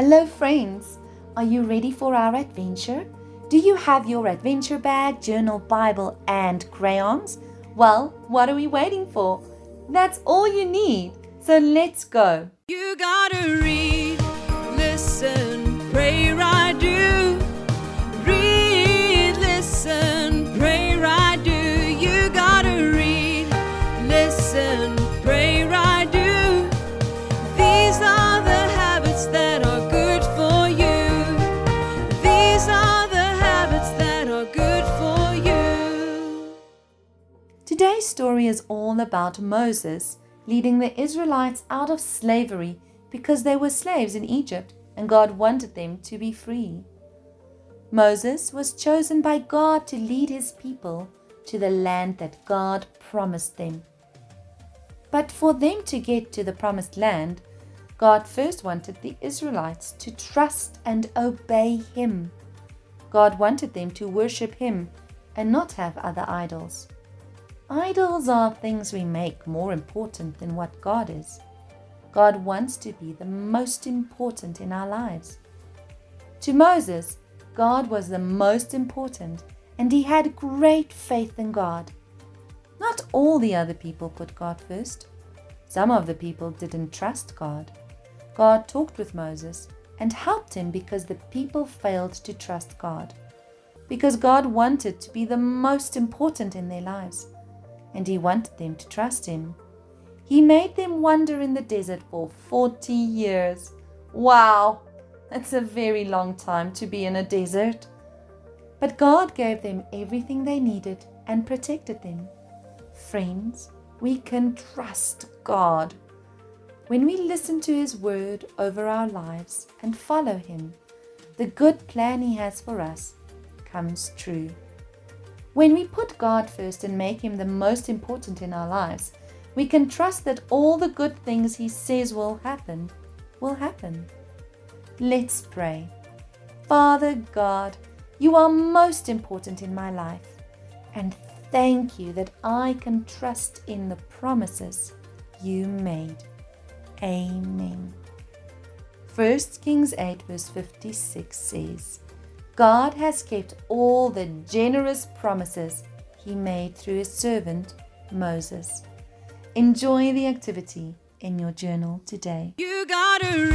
Hello, friends. Are you ready for our adventure? Do you have your adventure bag, journal, Bible, and crayons? Well, what are we waiting for? That's all you need. So let's go. You gotta read, listen, Today's story is all about Moses leading the Israelites out of slavery because they were slaves in Egypt and God wanted them to be free. Moses was chosen by God to lead his people to the land that God promised them. But for them to get to the promised land, God first wanted the Israelites to trust and obey Him. God wanted them to worship Him and not have other idols. Idols are things we make more important than what God is. God wants to be the most important in our lives. To Moses, God was the most important, and he had great faith in God. Not all the other people put God first. Some of the people didn't trust God. God talked with Moses and helped him because the people failed to trust God. Because God wanted to be the most important in their lives, and he wanted them to trust him. He made them wander in the desert for 40 years. Wow, that's a very long time to be in a desert. But God gave them everything they needed and protected them. Friends, we can trust God. When we listen to His word over our lives and follow Him, the good plan He has for us comes true. When we put God first and make Him the most important in our lives, we can trust that all the good things He says will happen will happen. Let's pray. Father God, you are most important in my life, and thank you that I can trust in the promises you made. Amen. 1 Kings 8, verse 56 says, God has kept all the generous promises he made through his servant Moses. Enjoy the activity in your journal today. You gotta